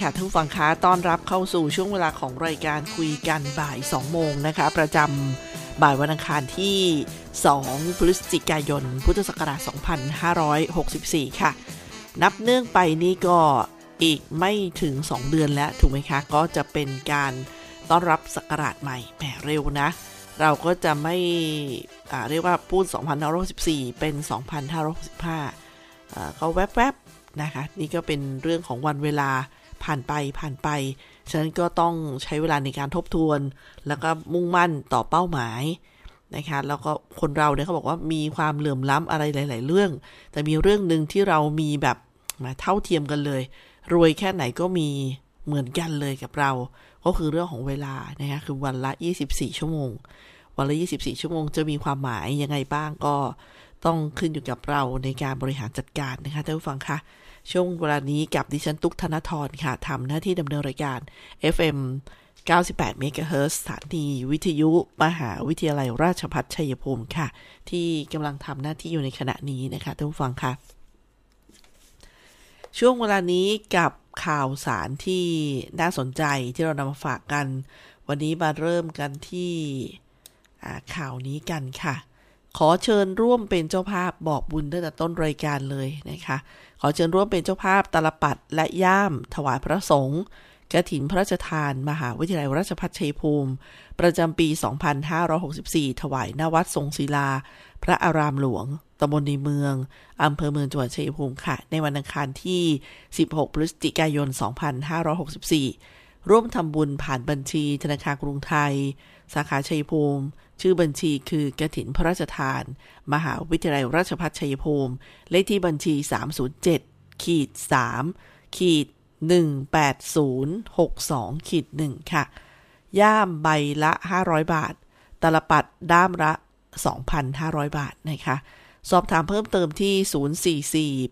ค่ะท่านฟังคะต้อนรับเข้าสู่ช่วงเวลาของรายการคุยกันบ่าย 2 โมงนะคะ ประจำบ่ายวันอังคารที่ 2 พฤศจิกายน พุทธศักราช 2564 ค่ะ นับเนื่องไปนี่ก็อีกไม่ถึง 2 เดือนแล้ว ถูกไหมคะ ก็จะเป็นการต้อนรับศักราชใหม่แหมเร็วนะ เราก็จะไม่เรียกว่าพูด 2564 เป็น 2565อ่าก็แวบๆนะคะ นี่ก็เป็นเรื่องของวันเวลา ผ่านไปผ่านไป ฉะนั้นก็ต้องใช้เวลาในการทบทวน แล้วก็มุ่งมั่นต่อเป้าหมายนะคะแล้วก็คนเราเนี่ยเขาบอกว่ามีความเหลื่อมล้ำอะไรหลาย ๆ เรื่อง แต่มีเรื่องหนึ่งที่เรามีแบบมาเท่าเทียมกันเลย รวยแค่ไหนก็มีเหมือนกันเลยกับเรา ก็คือเรื่องของเวลานะคะคือวันละ 24 ชั่วโมง วันละ 24 ชั่วโมง จะมีความหมายยังไงบ้างก็ต้องขึ้นอยู่กับเราในการบริหารจัดการนะคะท่านผู้ฟังคะ ช่วงเวลานี้กับดิฉันตุ๊กธนทรค่ะทำหน้าที่ดำเนินรายการ FM 98 MHz สถานีวิทยุมหาวิทยาลัยราชภัฏชัยภูมิค่ะ ที่กำลังทำหน้าที่อยู่ในขณะนี้นะคะท่านผู้ฟังค่ะ ช่วงเวลานี้กับข่าวสารที่น่าสนใจที่เรานำมาฝากกัน วันนี้มาเริ่มกันที่ข่าวนี้กันค่ะ ขอเชิญร่วมเป็นเจ้าภาพบอกบุญตั้งแต่ต้นรายการเลยนะคะ อเชิญร่วมเป็นเจ้าภาพตลปัดและย่าม ถวายพระสงฆ์กฐินพระราชทาน มหาวิทยาลัยราชภัฏชัยภูมิ ประจำปี 2564 ถวายหน้าวัดทรงศิลา พระอารามหลวงตำบลในเมืองอำเภอเมืองจังหวัดชัยภูมิค่ะ ในวันอังคารที่ 16 พฤศจิกายน 2564 ร่วมทำบุญผ่านบัญชีธนาคารกรุงไทย สาขาชัยภูมิ ชื่อบัญชีคือกฐินพระราชทาน มหาวิทยาลัยราชภัฏชัยภูมิ เลขที่บัญชี 307 ขีด 3 ขีด 18062 ขีด 1 ค่ะ ย่ามใบละ 500 บาท ตลปัดด้ามละ 2,500 บาทนะคะ สอบถามเพิ่มเติมที่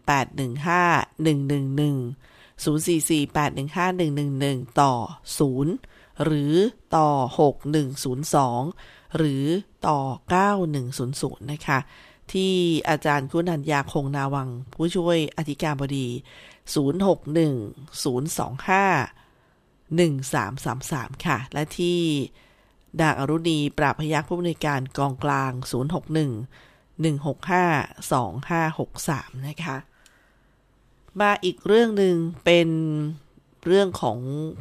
044-815-111 044-815-111 ต่อ 0 หรือต่อ 6102 หรือต่อ 9100 นะคะ ที่อาจารย์คุณัญญาคงนาวัง ผู้ช่วยอธิการบดี 061 025 1333 ค่ะ และที่ดางอรุณีปราพยักผู้อำนวยการกองกลาง 061 165 2563 นะคะ มาอีกเรื่องหนึ่งเป็นเรื่องของ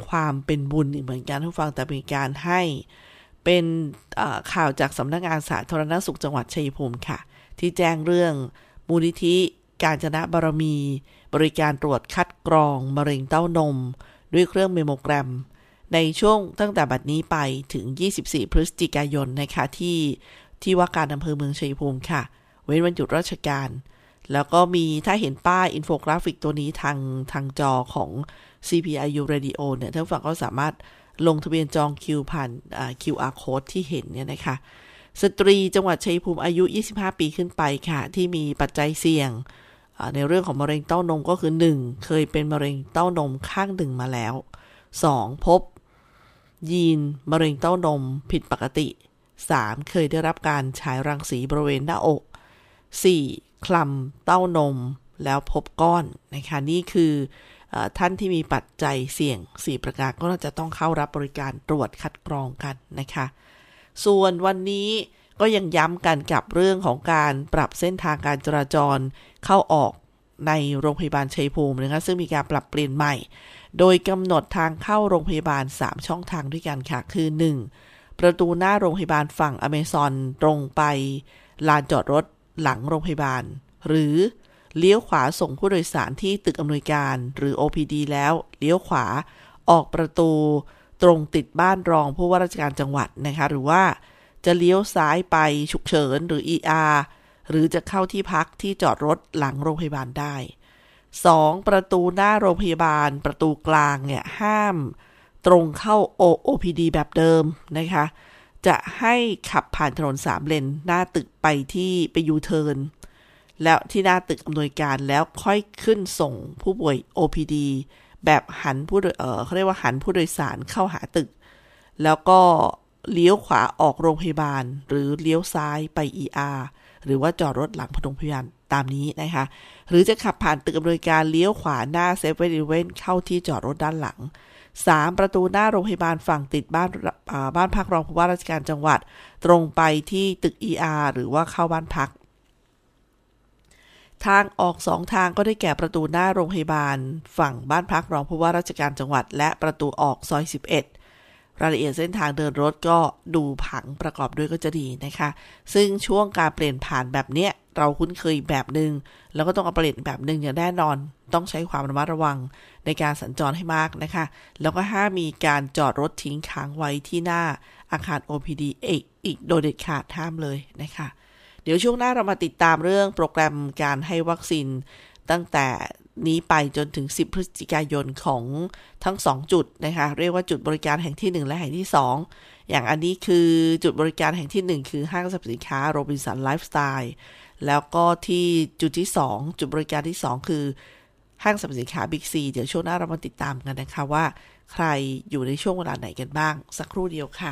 ความเป็นบุญอีกเหมือนกันทุกฟังแต่เป็นการให้ เป็นข่าวจากสำนักงานสาธารณสุขจังหวัดชัยภูมิค่ะ ที่แจ้งเรื่องมูลนิธิการจนะบารมี บริการตรวจคัดกรอง มะเร็งเต้านม ด้วยเครื่องเมโมแกรม ในช่วงตั้งแต่บัดนี้ไปถึง 24 พฤศจิกายนนะคะที่ที่ว่าการอำเภอเมืองชัยภูมิค่ะ เว้นวันหยุดราชการ แล้วก็มีถ้าเห็นป้ายอินโฟกราฟิกตัวนี้ทางทางจอของ CPRU Radio เนี่ยท่านผู้ฟังก็สามารถ ลงทะเบียนจองคิวผ่าน QR code ที่เห็นเนี่ยนะคะ สตรีจังหวัดชัยภูมิอายุ 25 ปีขึ้นไปค่ะ ที่มีปัจจัยเสี่ยง ในเรื่องของมะเร็งเต้านมก็คือ 1. เคยเป็นมะเร็งเต้านมข้างหนึ่งมาแล้ว 2. พบ ยีนมะเร็งเต้านมผิดปกติ 3. เคยได้รับการฉายรังสีบริเวณหน้าอก 4. คลำเต้านมแล้วพบก้อนนะคะนี่คือ ท่านที่มีปัจจัยเสี่ยง 4 ประการก็จะต้องเข้ารับบริการตรวจคัดกรองกันนะคะ ส่วนวันนี้ก็ยังย้ำกันกับเรื่องของการปรับเส้นทางการจราจรเข้าออกในโรงพยาบาลชัยภูมินะคะซึ่งมีการปรับเปลี่ยนใหม่ โดยกำหนดทางเข้าโรงพยาบาล 3 ช่องทางด้วยกันค่ะ คือ 1. ประตูหน้าโรงพยาบาลฝั่งอเมซอนตรงไป ลานจอดรถหลังโรงพยาบาล หรือ เลี้ยวขวาส่งผู้โดยสารที่ตึกอำนวยการหรือ OPD แล้ว เลี้ยวขวาออกประตูตรงติดบ้านรองผู้ว่าราชการจังหวัดนะคะ หรือว่าจะเลี้ยวซ้ายไปฉุกเฉินหรือ ER หรือจะเข้าที่พักที่จอดรถหลังโรงพยาบาลได้ 2. ประตูหน้าโรงพยาบาล ประตูกลางเนี่ยห้ามตรงเข้า OPD แบบเดิมนะคะ จะให้ขับผ่านถนนสามเลน หน้าตึกไปที่ไปยูเทิร์น แล้วที่หน้าตึกอำนวยการแล้วค่อยขึ้นส่งผู้ป่วย OPD แบบหันผู้เออเขาเรียกว่าหันผู้โดยสารเข้าหาตึก แล้วก็เลี้ยวขวาออกโรงพยาบาล หรือเลี้ยวซ้ายไป ER หรือว่าจอดรถหลังพโรงพยาบาลตามนี้นะคะ หรือจะขับผ่านตึกอำนวยการเลี้ยวขวาหน้าเซเว่นอีเวนเข้าที่จอดรถด้านหลัง 3. ประตูหน้าโรงพยาบาลฝั่งติดบ้านบ้านพักรองผู้ว่าราชการจังหวัด ตรงไปที่ตึก ER หรือว่าเข้าบ้านพัก ทางออกสองทางก็ได้แก่ประตูหน้าโรงพยาบาล ฝั่งบ้านพักรองผู้ว่าราชการจังหวัด และประตูออกซอย 11 รายละเอียดเส้นทางเดินรถก็ดูผังประกอบด้วยก็จะดีนะคะ ซึ่งช่วงการเปลี่ยนผ่านแบบเนี้ยเราคุ้นเคยแบบหนึง่งแล้วก็ต้องเอาเปลี่ยนแบบหนึ่งอย่างแน่นอน ต้องใช้ความระมัดระวังในการสัญจรให้มากนะคะ แล้วก็ห้ามมีการจอดรถทิ้งค้างไว้ที่หน้าอาคาร OPD เอกอีกโดยเด็ดขาดห้ามเลยนะคะ เดี๋ยวช่วงหน้าเรามาติดตามเรื่องโปรแกรมการให้วัคซีน ตั้งแต่นี้ไปจนถึง 10 พฤศจิกายนของทั้ง 2 จุดนะคะ เรียกว่าจุดบริการแห่งที่ 1 และแห่งที่ 2 อย่างอันนี้คือจุดบริการแห่งที่ 1 คือห้างสรรพสินค้าโรบินสันไลฟ์สไตล์แล้วก็ที่จุดที่ 2 จุดบริการที่ 2 คือ ห้างสรรพสินค้าบิ๊กซีเดี๋ยวช่วงหน้าเรามาติดตามกันนะคะว่า ใครอยู่ในช่วงเวลาไหนกันบ้าง สักครู่เดียวค่ะ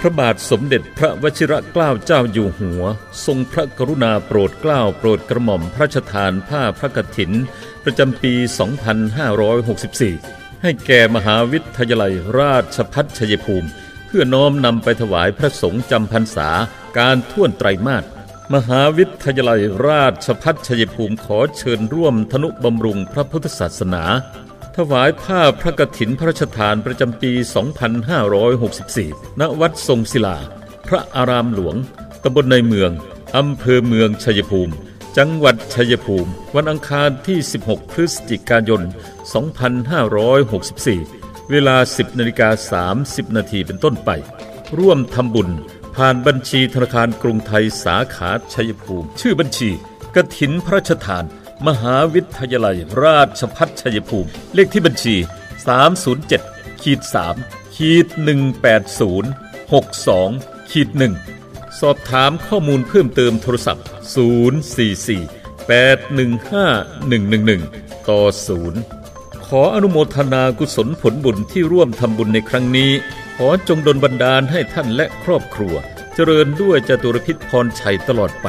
พระบาทสมเด็จพระวชิรเกล้าเจ้าอยู่หัว ทรงพระกรุณาโปรดเกล้าโปรดกระหม่อมพระราชทานผ้าพระกฐิน ประจำปี 2564 ให้แก่มหาวิทยาลัยราชพัฒชัยภูมิ เพื่อน้อมนำไปถวายพระสงฆ์จำพรรษาการท่วนไตรมาสมหาวิทยาลัยราชพัฒชัยภูมิขอเชิญร่วมธนุบำรุงพระพุทธศาสนา วายผ้าพระกฐินพระราชทานประจำปี 2564 ณ วัดทรงศิลา พระอารามหลวง ตำบลในเมือง อำเภอเมืองชัยภูมิ จังหวัดชัยภูมิ วันอังคารที่ 16 พฤศจิกายน 2564 เวลา 10นาฬิกา30 นาทีเป็นต้นไป ร่วมทำบุญ ผ่านบัญชีธนาคารกรุงไทยสาขาชัยภูมิ ชื่อบัญชีกฐินพระราชทาน มหาวิทยาลัยราชพัฒชัยภูมิ เลขที่บัญชี 307ขีด3ขีด180 62ขีด1สอบถามข้อมูลเพิ่มเติมโทรศัพท์ 044 815 111 ต่อ 0 ขออนุโมทนากุศลผลบุญที่ร่วมทำบุญในครั้งนี้ ขอจงดลบันดาลให้ท่านและครอบครัว เจริญด้วยจตุรพิษพรชัยตลอดไป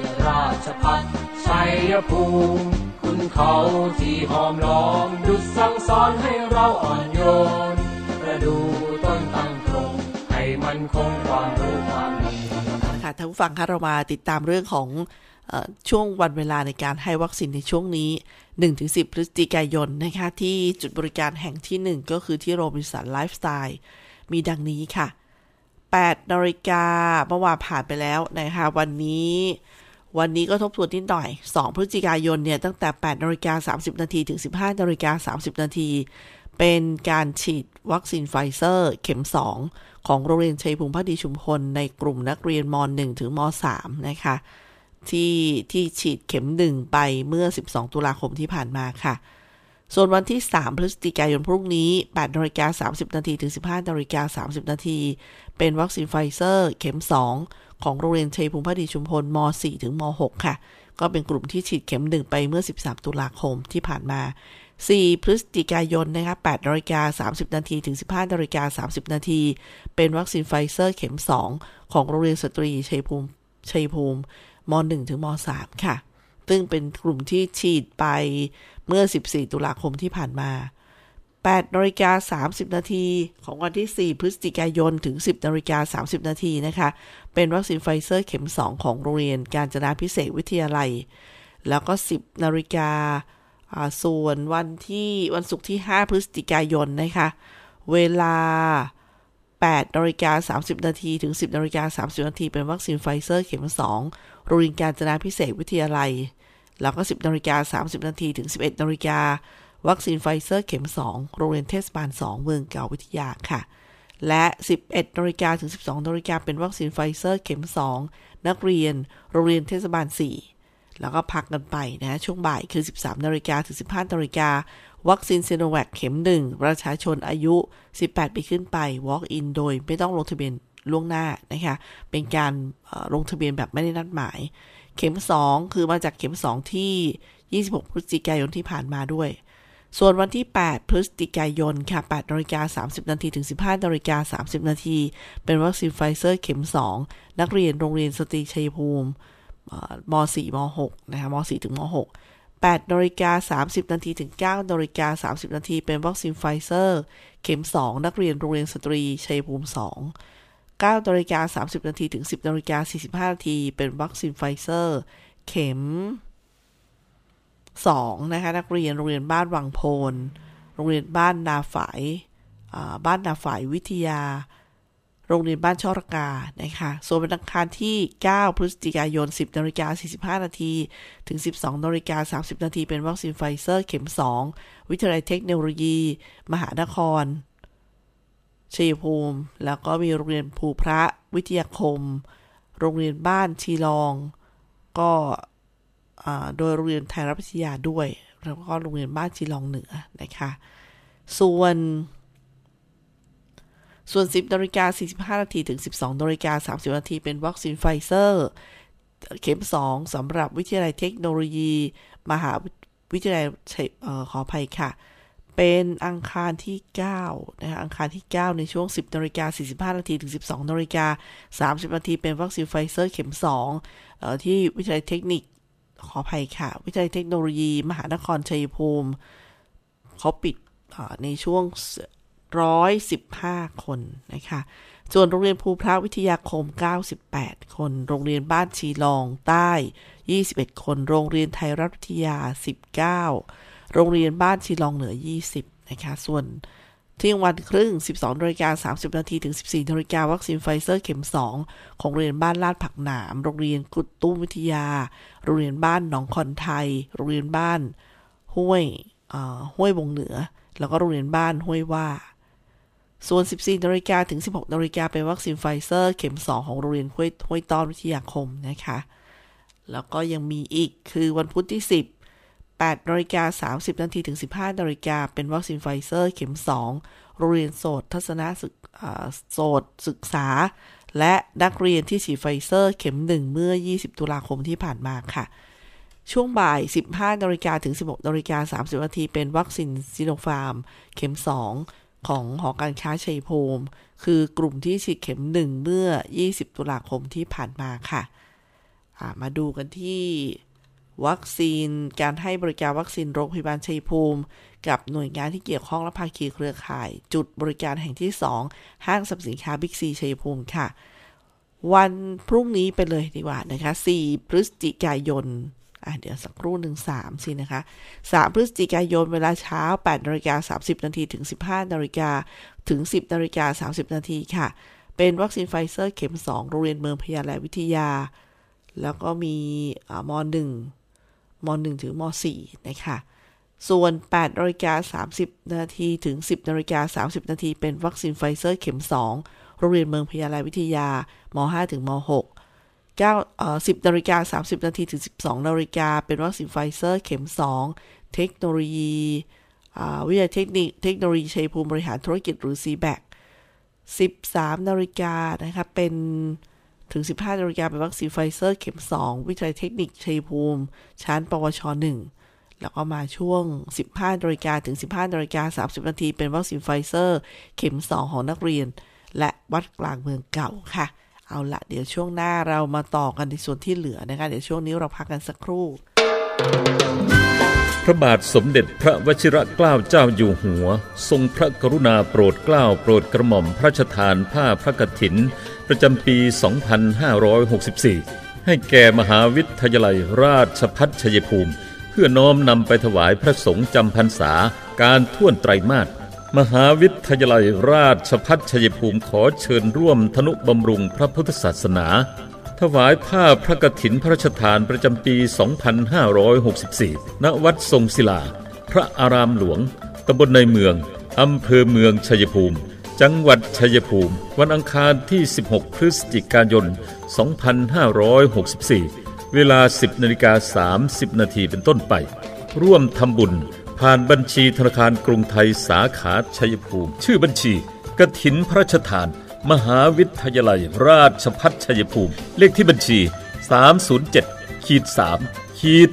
ชพัฒชัยภูมิคุณเขาที่หอมล้อมดุจสั่งสอนให้เราอ่อนโยนประดูต้นตั้งตรงให้มันคงความรู้ความดีค่ะท่านผู้ฟังคะเรามาติดตามเรื่องของช่วงวันเวลาในการให้วัคซีนในช่วงนี้ 1-10 พฤศจิกายนนะคะที่จุดบริการแห่งที่ 1 ก็คือที่โรบินสันไลฟ์สไตล์มีดังนี้ค่ะ8นาฬิกาเมื่อวานผ่านไปแล้วนะคะวันนี้ วันนี้ก็ทบทวนนิดหน่อย 2 พฤศจิกายนเนี่ยตั้งแต่8นาฬิกา30 นาทีถึง 15นาฬิกา30 นาที เป็นการฉีดวัคซีนไฟเซอร์เข็ม 2 ของโรงเรียนชัยภูมิภักดีชุมพล ในกลุ่มนักเรียนม .1 ถึงม .3 นะคะที่ที่ฉีดเข็ม 1 ไปเมื่อ 12 ตุลาคมที่ผ่านมาค่ะ ส่วนวันที่ 3 พฤศจิกายนพรุ่งนี้8นาฬิกา30 นาทีถึง 15นาฬิกา30 นาที เป็นวัคซีนไฟเซอร์เข็ม 2 ของโรงเรียนชัยภูมิภักดีชุมพลม .4 ถึงม .6 ค่ะ ก็เป็นกลุ่มที่ฉีดเข็ม1ไปเมื่อ 13 ตุลาคมที่ผ่านมา 4 พฤศจิกายนนะคะ8นาฬิกา30 นาทีถึง 15นาฬิกา30 นาที เป็นวัคซีนไฟเซอร์เข็ม 2 ของโรงเรียนสตรีชัยภูมิชัยภูมิม .1 ถึงม .3 ค่ะ ซึ่งเป็นกลุ่มที่ฉีดไปเมื่อ 14 ตุลาคมที่ผ่านมา 8นาฬิกา30 นาทีของวันที่ 4 พฤศจิกายน ถึง 10นาฬิกา30 นาทีนะคะ เป็นวัคซีนไฟเซอร์เข็ม 2 ของโรงเรียนกาญจนาภิเษกวิทยาลัย แล้วก็ 10นาฬิกาส่วนวันที่วันศุกร์ที่ 5 พฤศจิกายนนะคะ เวลา8นาฬิกา30 นาที ถึง 10นาฬิกา30 นาที เป็นวัคซีนไฟเซอร์เข็ม 2 โรงเรียนกาญจนาภิเษกวิทยาลัย แล้วก็ 10นาฬิกา30 นาที ถึง 11นาฬิกา วัคซีนไฟเซอร์เข็ม 2 โรงเรียนเทศบาล 2 เมืองเก่าวิทยาค่ะ และ 11นาฬิกาถึง 12นาฬิกาเป็นวัคซีนไฟเซอร์เข็ม 2 นักเรียน โรงเรียนเทศบาล 4 แล้วก็พักกันไปนะช่วงบ่ายคือ 13นาฬิกาถึง 15นาฬิกาวัคซีนซิโนแวคเข็ม 1 ประชาชนอายุ 18 ปีขึ้นไป walk in โดยไม่ต้องลงทะเบียนล่วงหน้านะคะ เป็นการลงทะเบียนแบบไม่ได้นัดหมาย เข็ม 2 คือมาจากเข็ม 2 ที่ 26 พฤศจิกายนที่ผ่านมาด้วย ส่วนวันที่ 8 พฤศจิกายนค่ะ8นาฬิกา30 นาทีถึง 15นาฬิกา30 นาที เป็นวัคซีนไฟเซอร์เข็ม 2 นักเรียนโรงเรียนสตรีชัยภูมิม .4 ม .6 นะคะม .4 ถึงม .6 8นาฬิกา30 นาทีถึง9นาฬิกา30 นาที เป็นวัคซีนไฟเซอร์ เข็ม 2 นักเรียนโรงเรียนสตรีชัยภูมิ 2 9นาฬิกา30 นาทีถึง 10นาฬิกา45 นาที เป็นวัคซีนไฟเซอร์ เข็ม 2นะคะนักเรียนโรงเรียนบ้านวังโพนโรงเรียนบ้านนาฝายบ้านนาฝายวิทยา โรงเรียนบ้านช่อระกานะคะส่วนวันอังคารที่ 9 พฤศจิกายน 10นาฬิกา45 นาที ถึง 12นาฬิกา30 นาที เป็นวัคซีนไฟเซอร์เข็ม 2 วิทยาลัยเทคโนโลยี มหานครชัยภูมิ แล้วก็มีโรงเรียนภูพระวิทยาคม โรงเรียนบ้านชีลอง ก็ โดยโรงเรียนไทยรัฐวิทยาด้วย แล้วก็โรงเรียนบ้านชีลองเหนือนะคะ ส่วน ส่วน 10นาฬิกา45นาทีถึง 12นาฬิกา30นาทีเป็นวัคซีนไฟเซอร์ เข็ม 2สำหรับวิทยาลัยเทคโนโลยี มหาวิทยาลัยขออภัยค่ะ เป็นอังคารที่9นะคะอังคารที่ 9 ในช่วง 10นาฬิกา45นาทีถึง 12นาฬิกา30นาทีเป็นวัคซีนไฟเซอร์เข็ม2เอ่อที่วิทยาลัยเทคนิค ขออภัยค่ะ วิทยาลัยเทคโนโลยี มหานครชัยภูมิ เขาปิดในช่วง 115 คนนะคะ ส่วนโรงเรียนภูพระวิทยาคม 98 คน โรงเรียนบ้านชีลองใต้ 21 คน โรงเรียนไทยรัฐวิทยา 19 โรงเรียนบ้านชีลองเหนือ 20 นะคะ ส่วน เที่ยงวันครึ่ง 12นาฬิกา30 นาทีถึง 14นาฬิกาวัคซีนไฟเซอร์เข็ม 2 ของโรงเรียนบ้านลาดผักหนาม โรงเรียนกุดตุ้มวิทยา โรงเรียนบ้านหนองคอนไทย โรงเรียนบ้านห้วยห้วยวงเหนือ แล้วก็โรงเรียนบ้านห้วยว่า ส่วน 14นาฬิกาถึง 16นาฬิกาเป็นวัคซีนไฟเซอร์เข็ม 2 ของโรงเรียนห้วยห้วยต้อนวิทยาคมนะคะ แล้วก็ยังมีอีกคือวันพุธที่ 10 8นาฬิกา30 นาทีถึง 15นาฬิกาเป็นวัคซีนไฟเซอร์เข็ม 2 โรงเรียนโสตทัศนศึกโสตศึกษา และนักเรียนที่ฉีดไฟเซอร์เข็ม 1 เมื่อ 20 ตุลาคมที่ผ่านมาค่ะ ช่วงบ่าย 15นาฬิกาถึง 16นาฬิกา30 นาทีเป็นวัคซีนซิโนฟาร์ม เข็ม 2 ของหอการค้าชัยภูมิ คือกลุ่มที่ฉีดเข็ม 1 เมื่อ 20 ตุลาคมที่ผ่านมาค่ะ มาดูกันที่ วัคซีน การให้บริการวัคซีนโรงพยาบาลชัยภูมิ กับหน่วยงานที่เกี่ยวข้องและภาคีเครือข่าย จุดบริการแห่งที่ 2 ห้างสรรพสินค้าบิ๊กซีชัยภูมิค่ะ วันพรุ่งนี้ไปเลยดีกว่านะคะ 4 พฤศจิกายนอะเดี๋ยวสักครู่หนึ่งสามสินะคะ 3 พฤศจิกายนเวลาเช้า8นาฬิกา30 นาทีถึง 15นาฬิกาถึง 10นาฬิกา30 นาทีค่ะ เป็นวัคซีนไฟเซอร์เข็ม 2 โรงเรียนเมืองพยาและวิทยา แล้วก็มีม .1 ม .1 ถึงม .4 นะคะส่วน 8นาฬิกา30 นาทีถึง 10นาฬิกา30 นาทีเป็นวัคซีนไฟเซอร์เข็ม 2 โรงเรียนเมืองพญาแลวิทยาม5ถึงม6 9เอ่อ10นาฬิกา30 นาทีถึง 12นาฬิกาเป็นวัคซีนไฟเซอร์เข็ม 2 เทคโนโลยีวิทยาเทคนิคเทคโนโลยีชัยภูมิบริหารธุรกิจหรือ CBAC 13นาฬิกานะคะเป็น ถึง 15นาฬิกาเป็นวัคซีนไฟเซอร์เข็ม 2 วิทยาลัยเทคนิคชัยภูมิ ชั้น ปวช 1 แล้วก็มาช่วง 15นาฬิกาถึง 15นาฬิกา30 นาที เป็นวัคซีนไฟเซอร์ เข็ม 2 ของนักเรียน และวัดกลางเมืองเก่าค่ะ เอาละเดี๋ยวช่วงหน้าเรามาต่อกันในส่วนที่เหลือนะคะ เดี๋ยวช่วงนี้เราพักกันสักครู่ พระบาทสมเด็จพระวชิรเกล้าเจ้าอยู่หัว ทรงพระกรุณาโปรดเกล้าโปรดกระหม่อมพระราชทานผ้าพระกฐิน ประจำปี 2564 ให้แก่มหาวิทยาลัยราชพัฒชัยภูมิ เพื่อน้อมนำไปถวายพระสงฆ์จำพรรษาการท่วนไตรมาสมหาวิทยาลัยราชพัฒชัยภูมิขอเชิญร่วมธนุบำรุงพระพุทธศาสนา ถวายผ้าพระกฐินพระราชทานประจำปี 2564 ณ วัดทรงศิลา พระอารามหลวงตำบลในเมืองอำเภอเมืองชัยภูมิ จังหวัดชัยภูมิ วันอังคารที่ 16 พฤศจิกายน 2564 เวลา 10นาฬิกา30 นาทีเป็นต้นไป ร่วมทำบุญ ผ่านบัญชีธนาคารกรุงไทยสาขาชัยภูมิ ชื่อบัญชีกฐินพระราชทาน มหาวิทยาลัยราชพัฒชัยภูมิ เลขที่บัญชี 307ขีด3ขีด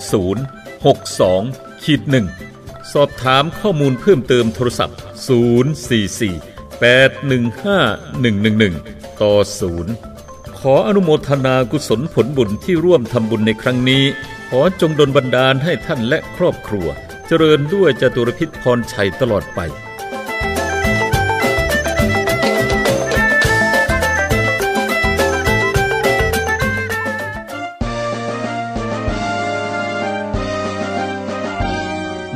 180 62ขีด1 สอบถามข้อมูลเพิ่มเติมโทรศัพท์ 044 815 111 ต่อ 0 ขออนุโมทนากุศลผลบุญที่ร่วมทำบุญในครั้งนี้ ขอจงดลบันดาลให้ท่านและครอบครัว เจริญด้วยจตุรพิษพรชัยตลอดไป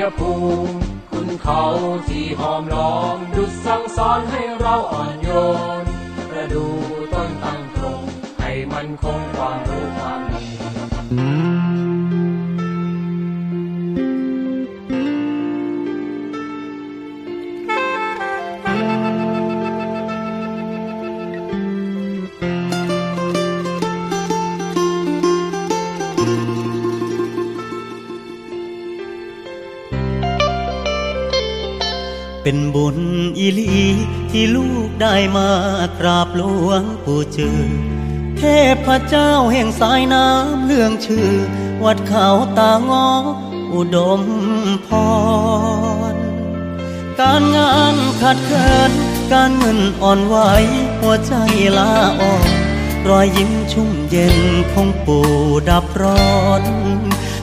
ยภูมิคุณเขาที่หอมล้อมดุจสั่งสอนให้เราอ่อนโยน ประดูต้นตั้งตรงให้มันคงความร เป็นบุญอีลีที่ลูกได้มากราบหลวงปู่เจอเทพเจ้าแห่งสายน้ำเรื่องชื่อ วัดเขาตางออุดมพร การงานขัดเคินการเงินอ่อนไหวหัวใจลาอ่อนรอยยิ้มชุ่มเย็นของปู่ดับร้อน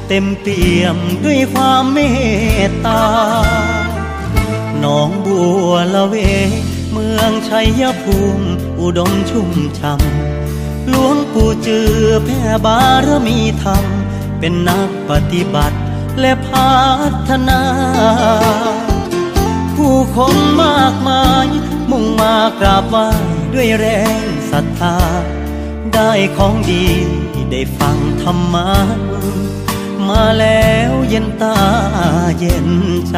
เต็มเปี่ยมด้วยความเมตตา หนองบัวละเว เมืองชัยภูมิ อุดมชุ่มช่ำหลวงปู่จือแผ่บารมีธรรม เป็นนักปฏิบัติและพัฒนา ผู้คนมากมาย มุ่งมากราบไหว้ด้วยแรงศรัทธา ได้ของดีได้ฟังธรรมะมาแล้วเย็นตาเย็นใจ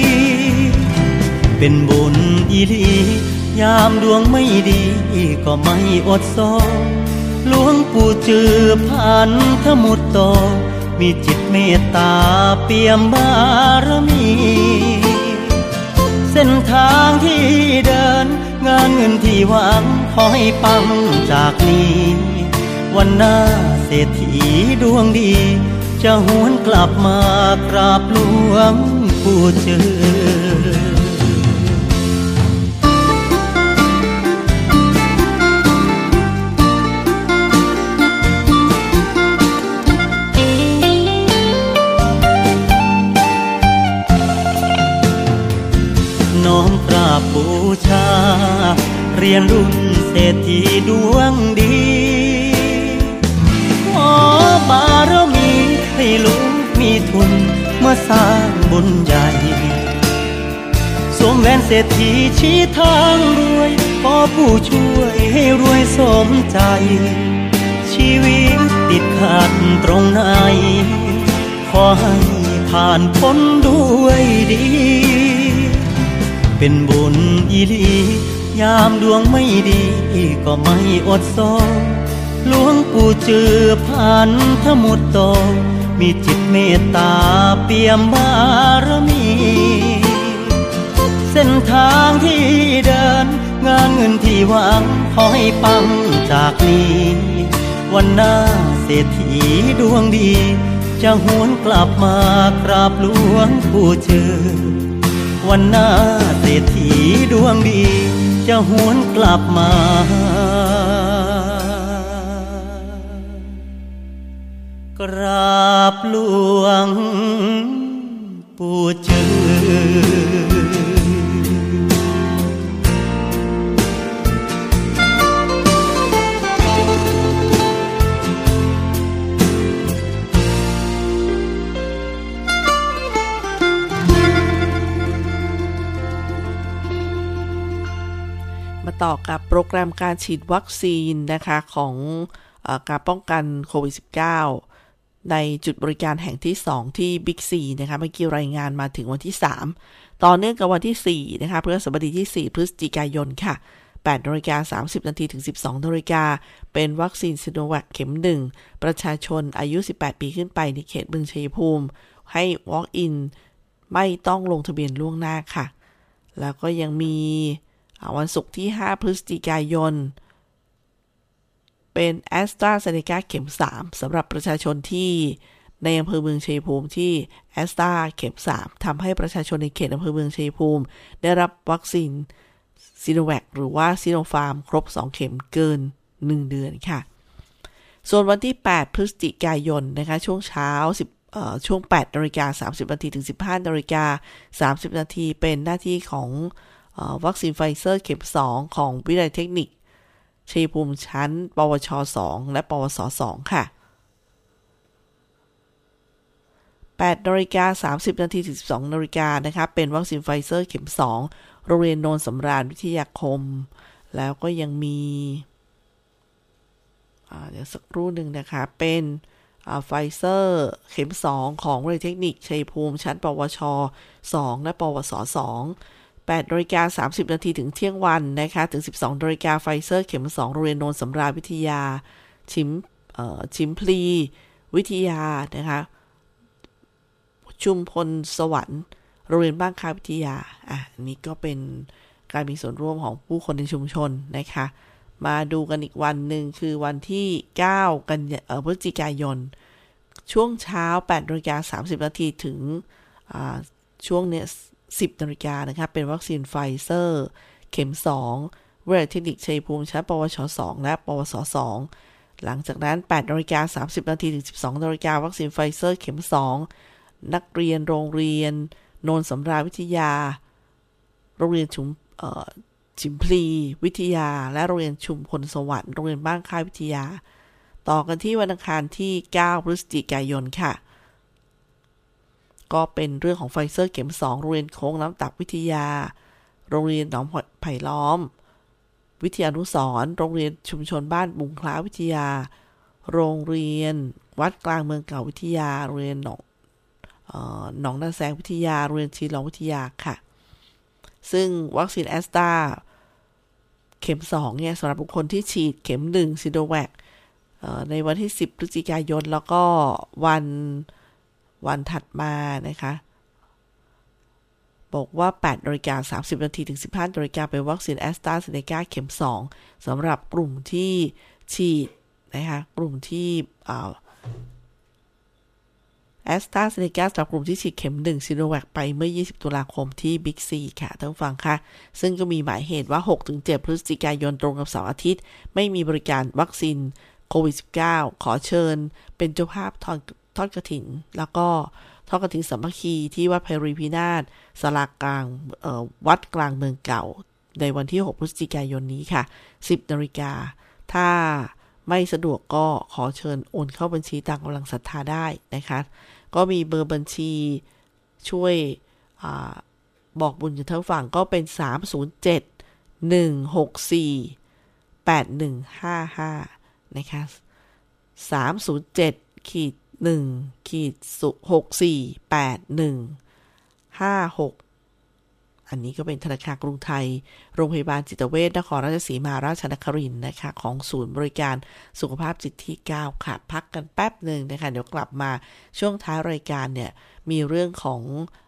เป็นบุญอีลียามดวงไม่ดีก็ไม่อดซอหลวงปู่จือผ่านทมุดโต มีจิตเมตตาเปี่ยมบารมี เส้นทางที่เดิน งานเงินที่หวังขอให้ปังจากนี้ วันหน้าเศรษฐีดวงดี จะหวนกลับมากราบหลวงปู่เจอ บบูชา เรียนรุ่นเศรษฐีดวงดี ขอบารมีให้ลูกมีทุนมาสร้างบุญใหญ่สมแหวนเศรษฐีชี้ทางรวยขอผู้ช่วยให้รวยสมใจ ชีวิตติดขัดตรงไหน ขอให้ผ่านพ้นด้วยดี เป็นบุญอีลี ยามดวงไม่ดีก็ไม่อดโซหลวงปู่เจือผ่านทมุดโต มีจิตเมตตาเปี่ยมบารมี เส้นทางที่เดิน งานเงินที่หวังขอให้ปังจากนี้ วันหน้าเศรษฐีดวงดี จะหวนกลับมากราบหลวงปู่เจือ วันหน้าเศรษฐีดวงดี จะหวนกลับมากราบหลวงปู่เจือ ต่อกับโปรแกรมการฉีดวัคซีนนะคะของอการป้องกันโควิด -19 ในจุดบริการแห่งที่ 2 ที่บิ๊กซีนะคะเมื่อกี้รายงานมาถึงวันที่ 3 ต่อเนื่องกับวันที่ 4 นะคะเพฤหัสบดีที่ 4 พฤศจิกายนค่ะ8นาฬิกา30 นาทีถึง 12นาฬิกาเป็นวัคซีนซิโนแวคเข็ม 1 ประชาชนอายุ 18 ปีขึ้นไปในเขตบึงชัยภูมิ ให้ walk in ไม่ต้องลงทะเบียนล่วงหน้าค่ะ แล้วก็ยังมี วันศุกร์ที่ 5 พฤศจิกายน เป็นแอสตราเซเนกาเข็ม 3สำหรับประชาชนที่ในอำเภอเมืองชัยภูมิที่แอสตราเข็ม 3ทำให้ประชาชนในเขตอำเภอเมืองชัยภูมิ ได้รับวัคซีนซีโนแวคหรือว่าซีโนฟาร์มครบ 2 เข็มเกิน 1 เดือนค่ะ ส่วนวันที่ 8 พฤศจิกายนนะคะ ช่วงเช้า 10ช่วง8นาฬิกา30นาทีถึง 15นาฬิกา30นาทีเป็นหน้าที่ของ วัคซีนไฟเซอร์เข็ม 2 ของวิทยาลัยเทคนิคชัยภูมิชั้น ปวช 2 และ ปวส 2 ค่ะ8นาฬิกา30 นาทีถึง12นาฬิกานะคะเป็นวัคซีนไฟเซอร์เข็ม 2 โรงเรียนโนนสำราญวิทยาคม แล้วก็ยังมีเดี๋ยวสักครู่หนึ่งนะคะ เป็นไฟเซอร์เข็ม 2 ของวิทยาเทคนิคชัยภูมิชั้น ปวช 2 และ ปวส 2 8นาฬิกา30 นาทีถึงเที่ยงวันนะคะถึง 12นาฬิกาไฟเซอร์เข็ม 2 โรงเรียนโนนสำราญวิทยา ชิมชิมพลี วิทยานะคะชุมพลสวรรค์โรงเรียนบ้านค้าวิทยาอะอันนี้ก็เป็นการมีส่วนร่วมของผู้คนในชุมชนนะคะ มาดูกันอีกวันหนึ่งคือวันที่ 9 กันยาเอ่อพฤศจิกายน ช่วงเช้า8นาฬิกา30 นาทีถึงช่วงเนี้ย 10นาฬิกานะครับเป็นวัคซีนไฟเซอร์ เข็ม 2 เวชเทคนิคชัยภูมิชั้นปวช 2 และปวส 2 หลังจากนั้น8นาฬิกา30นาทีถึง 12นาฬิกาวัคซีนไฟเซอร์เข็ม 2 นักเรียนโรงเรียน โนนสำราญวิทยา โรงเรียนชุมชิมพลี วิทยา และโรงเรียนชุมพลสวรรค์โรงเรียนบ้านค่ายวิทยา ต่อกันที่วันอังคารที่ 9 พฤศจิกายนค่ะ ก็เป็นเรื่องของไฟเซอร์เข็ม2โรงเรียนโค้งน้ำตักวิทยา โรงเรียนหนองไผ่ล้อม วิทยานุสรโรงเรียนชุมชนบ้านบุงคล้าวิทยา โรงเรียนวัดกลางเมืองเก่าวิทยา โรงเรียนหนองหนองนาแซงวิทยา โรงเรียนชีลองวิทยาค่ะ ซึ่งวัคซีนแอสตราเข็ม2เนี่ยสำหรับบุคคลที่ฉีดเข็ม1ซิโนแวคในวันที่ 10พฤศจิกายน แล้วก็วัน วันถัดมานะคะ บอกว่า8นาฬิกา30 นาทีถึง 15นาฬิกาเป็นวัคซีนแอสตราเซเนกาเข็ม 2สำหรับกลุ่มที่ฉีดนะคะ กลุ่มที่แอสตราเซเนกาสำหรับกลุ่มที่ฉีดเข็ม 1 ซิโนแวคไปเมื่อ 20 ตุลาคมที่บิ๊กซีค่ะท่านฟังค่ะ ซึ่งก็มีหมายเหตุว่า 6-7 พฤศจิกายนตรงกับเสาร์อาทิตย์ ไม่มีบริการวัคซีนโควิด -19 ขอเชิญเป็นเจ้าภาพทอด ทอดกระถิน แล้วก็ทอดกระถินสามัคคีที่วัดไพรีพินาศสลากกลางวัดกลางเมืองเก่า ในวันที่ 6 พฤศจิกายนนี้ค่ะ 10นาฬิกา ถ้าไม่สะดวกก็ขอเชิญโอนเข้าบัญชีตามกำลังศรัทธาได้นะคะ ก็มีเบอร์บัญชีช่วยบอกบุญกับท่านฟังก็เป็น 307 164 8155 นะคะ 307ขีด 1ขีด64 81 56อันนี้ก็เป็นธนาคารกรุงไทย โรงพยาบาลจิตเวชนครราชสีมาราชนครินนะคะ ของศูนย์บริการสุขภาพจิตที่ 9 ค่ะ พักกันแป๊บหนึ่งนะคะ เดี๋ยวกลับมาช่วงท้ายรายการเนี่ย มีเรื่องของ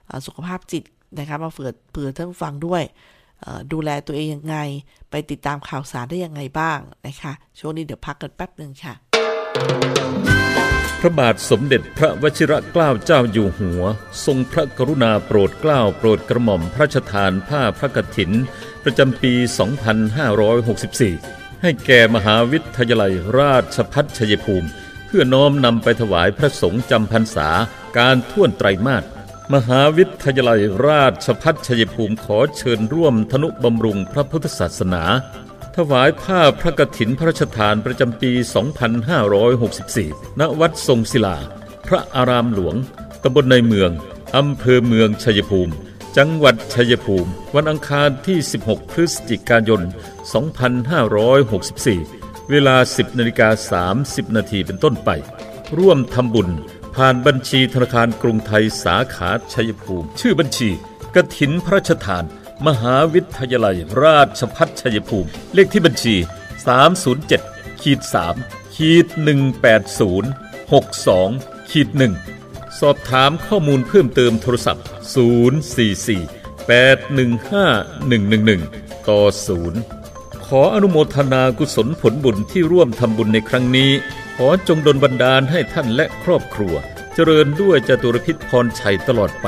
อสุขภาพจิตนะคะ มาเผื่อเผื่อท่านฟังด้วย ดูแลตัวเองยังไง ไปติดตามข่าวสารได้ยังไงบ้างนะคะ ช่วงนี้เดี๋ยวพักกันแป๊บหนึ่งค่ะ ระบาทสมเด็จพระวชิรเกล้าเจ้าอยู่หัว ทรงพระกรุณาโปรดเกล้าโปรดกระหม่อมพระราชทานผ้าพระกฐิน ประจำปี 2564 ให้แก่มหาวิทยาลัยราชพัฒชัยภูมิ เพื่อน้อมนำไปถวายพระสงฆ์จำพรรษาการท่วนไตรมาสมหาวิทยาลัยราชพัฒชัยภูมิขอเชิญร่วมธนุบำรุงพระพุทธศาสนา ถวายผ้าพระกฐินพระราชทานประจำปี 2564 ณ วัดทรงศิลา พระอารามหลวง ตำบลในเมือง อำเภอเมืองชัยภูมิ จังหวัดชัยภูมิ วันอังคารที่ 16 พฤศจิกายน 2564 เวลา 10นาฬิกา30 นาทีเป็นต้นไป ร่วมทำบุญ ผ่านบัญชีธนาคารกรุงไทยสาขาชัยภูมิ ชื่อบัญชีกฐินพระราชทาน มหาวิทยาลัย ราชพัฒชัยภูมิ เลขที่บัญชี 307ขีด3ขีด180 62ขีด1สอบถามข้อมูลเพิ่มเติมโทรศัพท์ 044 815 111 ต่อ 0 ขออนุโมทนากุศลผลบุญที่ร่วมทำบุญในครั้งนี้ ขอจงดลบันดาลให้ท่านและครอบครัว เจริญด้วยจตุรพิษพรชัยตลอดไป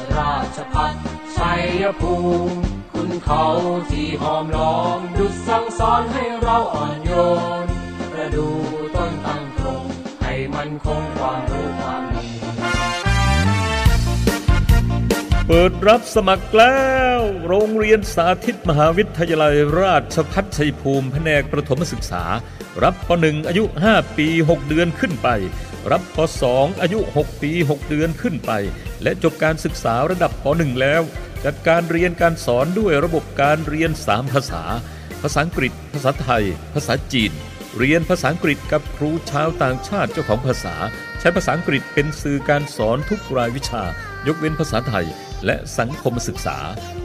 ชพัฒชัยภูมิคุณเขาที่หอมล้อมดุดสั่งสอนให้เราอ่อนโยนกระดูต้นตั้งตรงให้มันคงความรู้ความดีเปิดรับสมัครแล้ว โรงเรียนสาธิตมหาวิทยาลัยราชพัฒชัยภูมิแผนกประถมศึกษา รับป .1 อายุ 5 ปี 6 เดือนขึ้นไป รับป .2 อายุ 6 ปี 6 เดือนขึ้นไป และจบการศึกษาระดับป .1 แล้ว จัดการเรียนการสอนด้วยระบบการเรียน 3 ภาษา ภาษาอังกฤษ ภาษาไทย ภาษาจีน เรียนภาษาอังกฤษกับครูชาวต่างชาติเจ้าของภาษา ใช้ภาษาอังกฤษเป็นสื่อการสอนทุกรายวิชา ยกเว้นภาษาไทย และสังคมศึกษา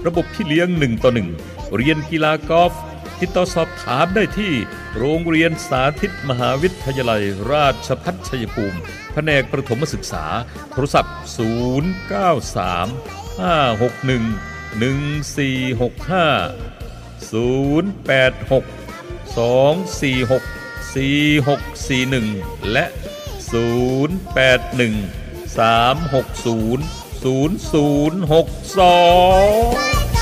ระบบที่เลี้ยง1ต่อ1เรียนกีฬากอล์ฟ ติดต่อสอบถามได้ที่ โรงเรียนสาธิตมหาวิทยาลัย ราชพัฒชัยภูมิ แผนกประถมศึกษา โทรศัพท์ 093 561 1465 0862464641 และ 081 360 0062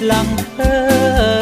lặng thơ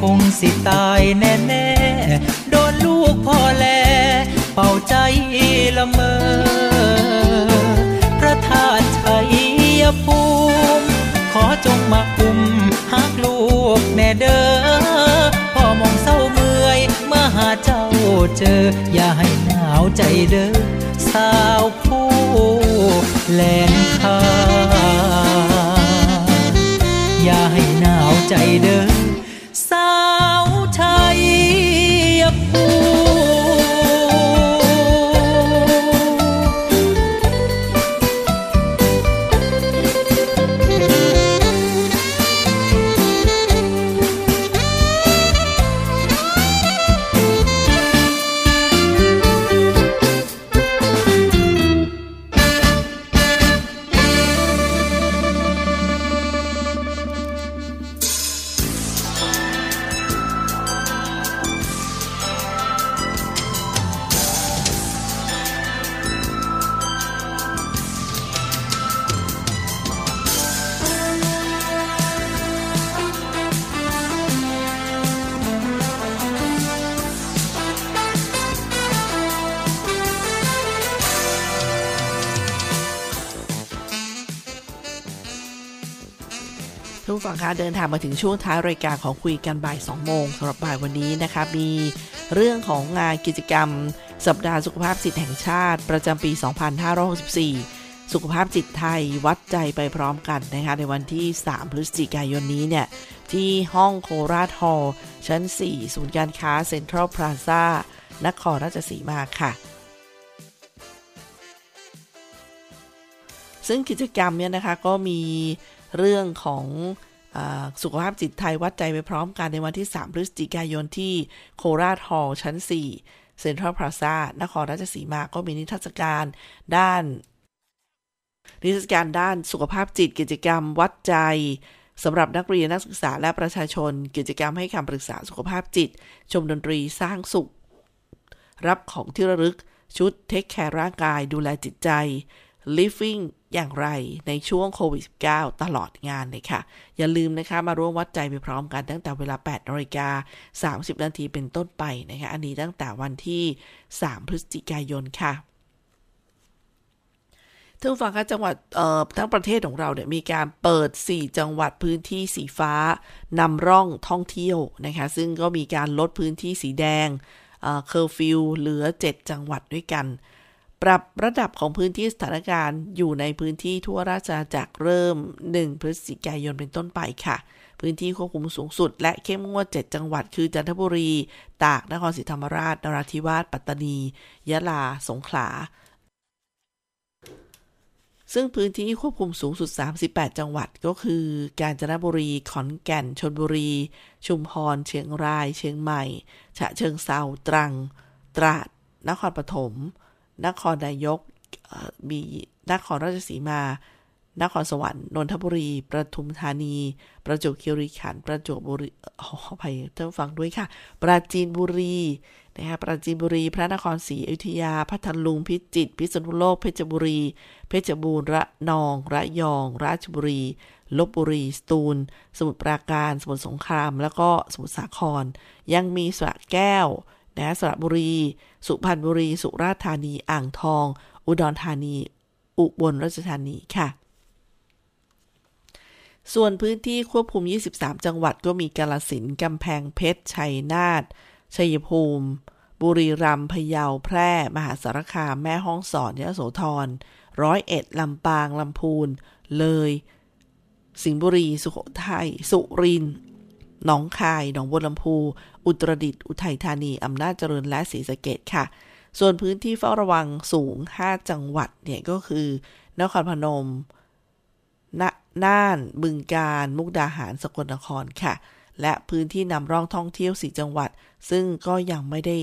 คงสิตายแน่แน่ๆโดนลูกพ่อแล เป่าใจละเมอ พระธาตุชัยภูมิ ขอจงมาคุมหักลูกแน่เด้อพ่อมองเศร้าเมื่อย เมื่อหาเจ้าเจอ อย่าให้หนาวใจเด้อสาวผู้แลนคาอย่าให้หนาวใจเด้อ ภู เดินทางมาถึงช่วงท้ายรายการของคุยกันบ่าย 2 โมงสำหรับบ่ายวันนี้นะคะ มีเรื่องของงานกิจกรรม สัปดาห์สุขภาพจิตแห่งชาติ ประจำปี 2564 สุขภาพจิตไทยวัดใจไปพร้อมกันนะคะ ในวันที่ 3 พฤศจิกายนนี้เนี่ย ที่ห้องโคราชฮอลล์ชั้น 4 ศูนย์การค้าเซ็นทรัลพลาซ่านครราชสีมาค่ะซึ่งกิจกรรมเนี่ยนะคะก็มีเรื่องของ สุขภาพจิตไทยวัดใจไปพร้อมกันในวันที่ 3 พฤศจิกายนที่โคราชฮอลล์ชั้น 4 เซ็นทรัลพลาซ่านครราชสีมาก็มีนิทรรศการด้าน นิทรรศการด้านสุขภาพจิตกิจกรรมวัดใจสำหรับนักเรียนนักศึกษาและประชาชน กิจกรรมให้คำปรึกษาสุขภาพจิต ชมดนตรีสร้างสุข รับของที่ระลึกชุดเทคแคร์ร่างกายดูแลจิตใจ living อย่างไรในช่วงโควิด -19 ตลอดงานเลยค่ะ อย่าลืมนะคะมาร่วมวัดใจไปพร้อมกันตั้งแต่เวลา8นาฬิกา30 นาทีเป็นต้นไปนะคะ อันนี้ตั้งแต่วันที่ 3 พฤศจิกายนค่ะท่านผู้ฟังคะจังหวัดทั้งประเทศของเราเนี่ยมีการเปิด 4 จังหวัดพื้นที่สีฟ้านำร่องท่องเที่ยวนะคะ ซึ่งก็มีการลดพื้นที่สีแดงเคอร์ฟิวเหลือ 7 จังหวัดด้วยกัน ปรับระดับของพื้นที่สถานการณ์อยู่ในพื้นที่ทั่วราชอาณาจักรเริ่ม 1 พฤศจิกายนเป็นต้นไปค่ะ พื้นที่ควบคุมสูงสุด และเข้มงวด 7 จังหวัดคือจันทบุรี ตาก นครศรีธรรมราช นราธิวาส ปัตตานี ยะลา สงขลา ซึ่งพื้นที่ควบคุมสูงสุด 38 จังหวัดก็คือ กาญจนบุรี ขอนแก่นชลบุรี ชุมพร เชียงราย เชียงใหม่ ฉะเชิงเซาตรัง ตราด นครปฐม นครนายกมีนครราชสีมา นครสวรรค์นนทบุรี ประทุมธานี ประจวบคีรีขันธ์ประจวบบุรีขออภัยท่านฟังด้วยค่ะ ปราจีนบุรีนะคะปราจีนบุรี พระนครศรีอยุธยา พัทลุงพิจิตรพิษณุโลก เพชรบุรี เพชรบูรณ์ระนอง ระยอง ราชบุรี ลบบุรี สตูล สมุทรปราการ สมุทรสงคราม แล้วก็สมุทรสาคร ยังมีสระแก้ว นะสระบุรี สุพรรณบุรี สุราษฎร์ธานี อ่างทอง อุดรธานี อุบลราชธานีค่ะ ส่วนพื้นที่ควบคุม 23 จังหวัดก็มีกาลสินกำแพงเพชร ชัยนาท ชัยภูมิ บุรีรัมย์ พะเยา แพร่ มหาสารคาม แม่ฮ่องสอนยะโสธร ร้อยเอ็ด ลำปาง ลำพูน เลย สิงห์บุรี สุโขทัย สุรินทร์ หนองคาย หนองบัวลำพู อุตรดิตถ์อุทัยธานี อำนาจเจริญ และศรีสะเกดค่ะ ส่วนพื้นที่เฝ้าระวังสูง 5 จังหวัดเนี่ยก็คือนครพนมนน่าน บึงการ มุกดาหาร สกลนครค่ะ และพื้นที่นำร่องท่องเที่ยว 4 จังหวัด ซึ่งก็ยังไม่ได้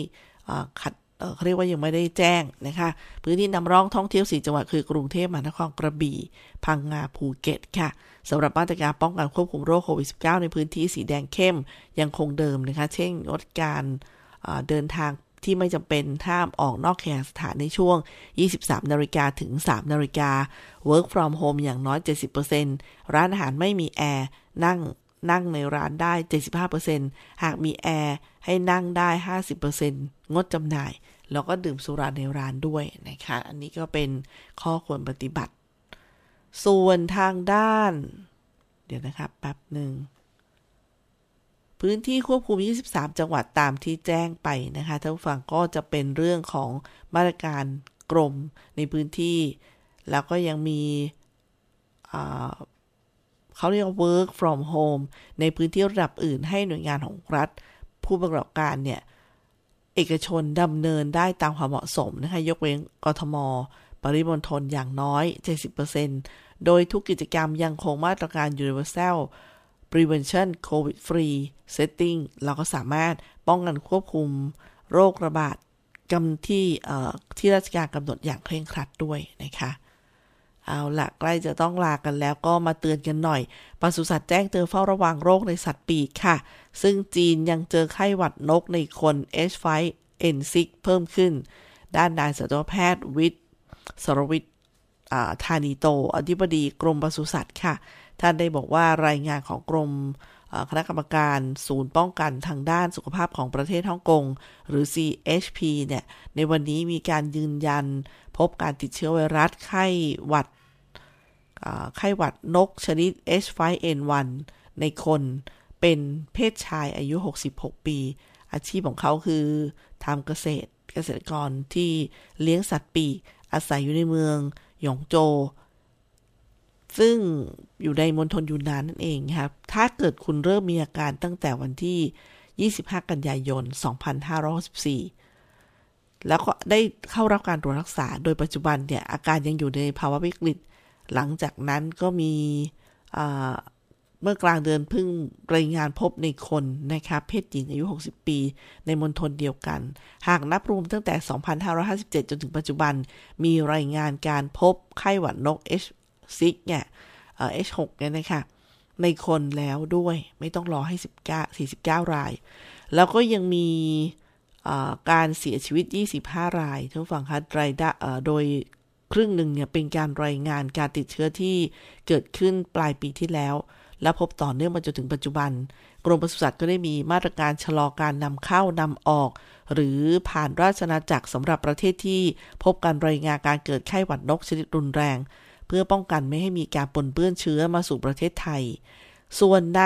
ขัด เขาเรียกว่ายังไม่ได้แจ้งนะคะ พื้นที่นำร่องท่องเที่ยวสีจังหวัดคือกรุงเทพมหานครกระบี่ พังงาภูเก็ตค่ะสำหรับมาตรการป้องกันควบคุมโรคโควิด -19 ในพื้นที่สีแดงเข้มยังคงเดิมนะคะ เช่นงดการเดินทางที่ไม่จำเป็นห้ามออกนอกเคหสถานในช่วง 23 นาฬิกาถึง 3 นาฬิกา work from home อย่างน้อย 70%ร้านอาหารไม่มีแอร์ นั่ง นั่งในร้านได้ 75%หากมีแอร์ให้นั่งได้ 50%งดจำหน่าย แล้วก็ดื่มสุราในร้านด้วยนะคะ อันนี้ก็เป็นข้อควรปฏิบัติ ส่วนทางด้าน เดี๋ยวนะครับแป๊บหนึ่ง พื้นที่ควบคุม 23 จังหวัดตามที่แจ้งไปนะคะท่านผู้ฟังก็จะเป็นเรื่องของมาตรการกรมในพื้นที่ แล้วก็ยังมี เขาเรียกว่า work from home ในพื้นที่ระดับอื่นให้หน่วยงานของรัฐ ผู้ประกอบการเนี่ย เอกชนดำเนินได้ตามความเหมาะสมนะคะ ยกเว้นกทม ปริมณฑลอย่างน้อย 70%โดยทุกกิจกรรมยังคงมาตรการ universal prevention covid free setting เราก็สามารถป้องกันควบคุมโรคระบาดกำที่ที่ราชการกำหนดอย่างเคร่งครัดด้วยนะคะ เอาละใกล้จะต้องลากันแล้วก็มาเตือนกันหน่อยปศุสัตว์แจ้งเตือนเฝ้าระวังโรคในสัตว์ปีกค่ะ ซึ่งจีนยังเจอไข้หวัดนกในคน H5N6 เพิ่มขึ้น ด้านนายสัตวแพทย์วิทย์สรวิทย์ธานีโต อธิบดีกรมปศุสัตว์ค่ะ ท่านได้บอกว่ารายงานของกรม คณะกรรมการศูนย์ป้องกันทางด้านสุขภาพของประเทศฮ่องกง หรือ CHP เนี่ย ในวันนี้มีการยืนยันพบการติดเชื้อไวรัสไข้หวัดไข้หวัดนกชนิด H5N1 ในคนเป็นเพศชายอายุ 66 ปี อาชีพของเขาคือทำเกษตรเกษตรกรที่เลี้ยงสัตว์ปีกอาศัยอยู่ในเมืองหยงโจ ซึ่งอยู่ในมณฑลยูนนานนั่นเองครับ ถ้าเกิดคุณเริ่มมีอาการตั้งแต่วันที่ 25 กันยายน 2564 แล้วก็ได้เข้ารับการตรวจรักษา โดยปัจจุบันเนี่ยอาการยังอยู่ในภาวะวิกฤต หลังจากนั้นก็มีเมื่อกลางเดือนพึ่งรายงานพบในคนนะครับเพศหญิงอายุ 60 ปี ในมณฑลเดียวกัน หากนับรวมตั้งแต่ 2557 จนถึงปัจจุบัน มีรายงานการพบไข้หวัดนก H ซิกเนี่ยเอช6เนี่ยนะคะในคนแล้วด้วยไม่ต้องรอให้ 19 49 ราย แล้วก็ยังมีการเสียชีวิต 25 รายท่านฟังคะรายได้โดยครึ่งหนึ่งเนี่ยเป็นการรายงานการติดเชื้อที่เกิดขึ้นปลายปีที่แล้ว และพบต่อเนื่องมาจนถึงปัจจุบัน กรมปศุสัตว์ก็ได้มีมาตรการชะลอการนำเข้านำออก หรือผ่านราชนาจักรสำหรับประเทศที่พบการรายงานการเกิดไข้หวัดนกชนิดรุนแรง พื่อป้องกันไม่ให้มีการปนเปื้อนเชื้อมาสู่ประเทศไทย ส่วนใน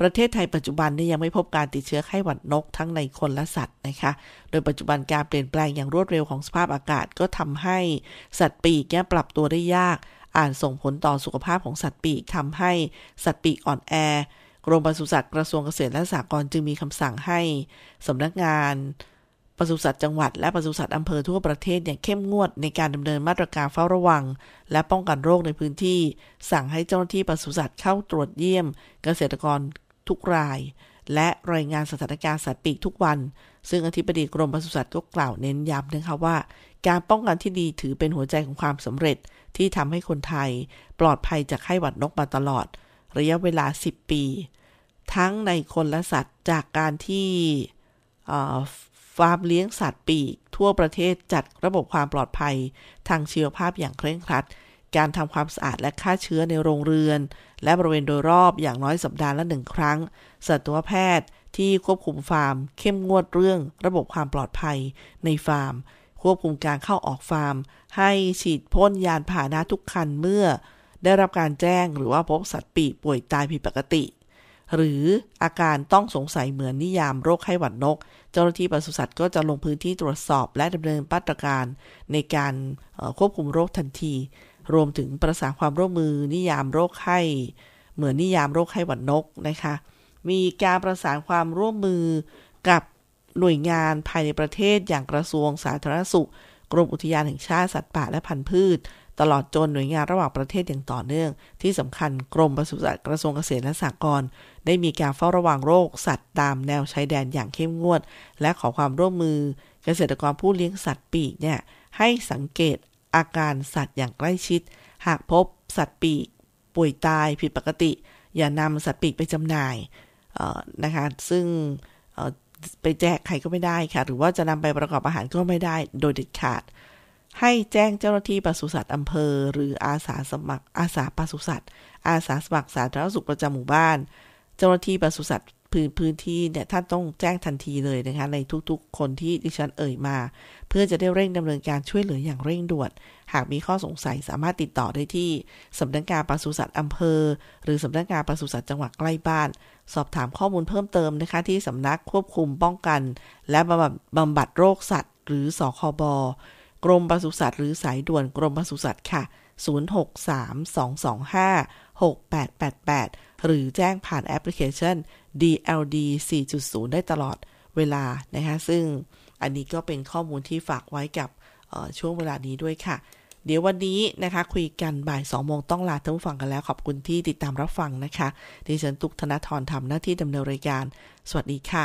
ประเทศไทยปัจจุบันนี่ยังไม่พบการติดเชื้อไข้หวัดนกทั้งในคนและสัตว์นะคะ โดยปัจจุบันการเปลี่ยนแปลงอย่างรวดเร็วของสภาพอากาศก็ทำให้สัตว์ปีกแก้ปรับตัวได้ยากอ่านส่งผลต่อสุขภาพของสัตว์ปีกทำให้สัตว์ปีกอ่อนแอกรมปศุสัตว์กระทรวงเกษตรและสหกรณ์จึงมีคำสั่งให้สำนักงาน ปศุสัตว์จังหวัดและปศุสัตว์อำเภอทั่วประเทศอย่างเข้มงวดในการดำเนินมาตรการเฝ้าระวัง และป้องกันโรคในพื้นที่ สั่งให้เจ้าหน้าที่ปศุสัตว์เข้าตรวจเยี่ยม เกษตรกรทุกราย และรายงานสถานการณ์สัตว์ปีกทุกวัน ซึ่งอธิบดีกรมปศุสัตว์ก็กล่าวเน้นย้ำนะคะว่า การป้องกันที่ดีถือเป็นหัวใจของความสำเร็จที่ทำให้คนไทย ปลอดภัยจากไข้หวัดนกมาตลอด ระยะเวลา 10 ปี ทั้งในคนและสัตว์จากการที่ ฟาร์มเลี้ยงสัตว์ปีก ทั่วประเทศจัดระบบความปลอดภัย ทางชีวภาพอย่างเคร่งครัด การทำความสะอาดและฆ่าเชื้อในโรงเรือน และบริเวณโดยรอบอย่างน้อยสัปดาห์ละหนึ่งครั้ง สัตวแพทย์ที่ควบคุมฟาร์ม เข้มงวดเรื่อง ระบบความปลอดภัยในฟาร์ม ควบคุมการเข้าออกฟาร์ม ให้ฉีดพ่นยานพาหนะทุกคันเมื่อ ได้รับการแจ้งหรือว่าพบสัตว์ปีกป่วยตายผิดปกติ หรืออาการต้องสงสัยเหมือนนิยามโรคไข้หวัดนก เจ้าหน้าที่ปศุสัตว์ก็จะลงพื้นที่ตรวจสอบและดำเนินมาตรการในการควบคุมโรคทันที รวมถึงประสานความร่วมมือนิยามโรคไข้ เหมือนนิยามโรคไข้หวัดนกนะคะมีการประสานความร่วมมือกับหน่วยงานภายในประเทศอย่างกระทรวงสาธารณสุข กรมอุทยานแห่งชาติสัตว์ป่าและพันธุ์พืช ตลอดจนหน่วยงานระหว่างประเทศอย่างต่อเนื่อง ที่สำคัญกรมปศุสัตว์กระทรวงเกษตรและสหกรณ์ได้มีการเฝ้าระวังโรคสัตว์ตามแนวชายแดนอย่างเข้มงวด และขอความร่วมมือ เกษตรกรผู้เลี้ยงสัตว์ปีกเนี่ยให้สังเกตอาการสัตว์อย่างใกล้ชิด หากพบสัตว์ปีก ป่วยตายผิดปกติ อย่านำสัตว์ปีกไปจำหน่ายนะคะซึ่งไปแจกใครก็ไม่ได้ค่ะ หรือว่าจะนำไปประกอบอาหารก็ไม่ได้โดยเด็ดขาด ให้แจ้งเจ้าหน้าที่ปศุสัตว์อำเภอ หรืออาสาสมัคร อาสาปศุสัตว์อาสาสมัครสาธารณสุขประจำหมู่บ้าน เจ้าหน้าที่ปศุสัตว์พื้นพื้นที่เนี่ยท่านต้องแจ้งทันทีเลยนะคะในทุกๆ คนที่ดิฉันเอ่ยมา เพื่อจะได้เร่งดำเนินการช่วยเหลืออย่างเร่งด่วน หากมีข้อสงสัยสามารถติดต่อได้ที่สำนักงานปศุสัตว์อำเภอ หรือสำนักงานปศุสัตว์จังหวัดใกล้บ้าน สอบถามข้อมูลเพิ่มเติมนะคะที่สำนักควบคุมป้องกัน และบำบัดบำบัดโรคสัตว์ หรือสคบ กรมปศุสัตว์หรือสายด่วนกรมปศุสัตว์ค่ะ 0632256888 หรือแจ้งผ่านแอปพลิเคชัน DLD 4.0 ได้ตลอดเวลานะคะ ซึ่งอันนี้ก็เป็นข้อมูลที่ฝากไว้กับช่วงเวลานี้ด้วยค่ะ เดี๋ยววันนี้นะคะ คุยกันบ่าย2โมงต้องลาท่านผู้ฟังกันแล้ว ขอบคุณที่ติดตามรับฟังนะคะ ดิฉันตุกธนทรทำหน้าที่ดำเนินรายการ สวัสดีค่ะ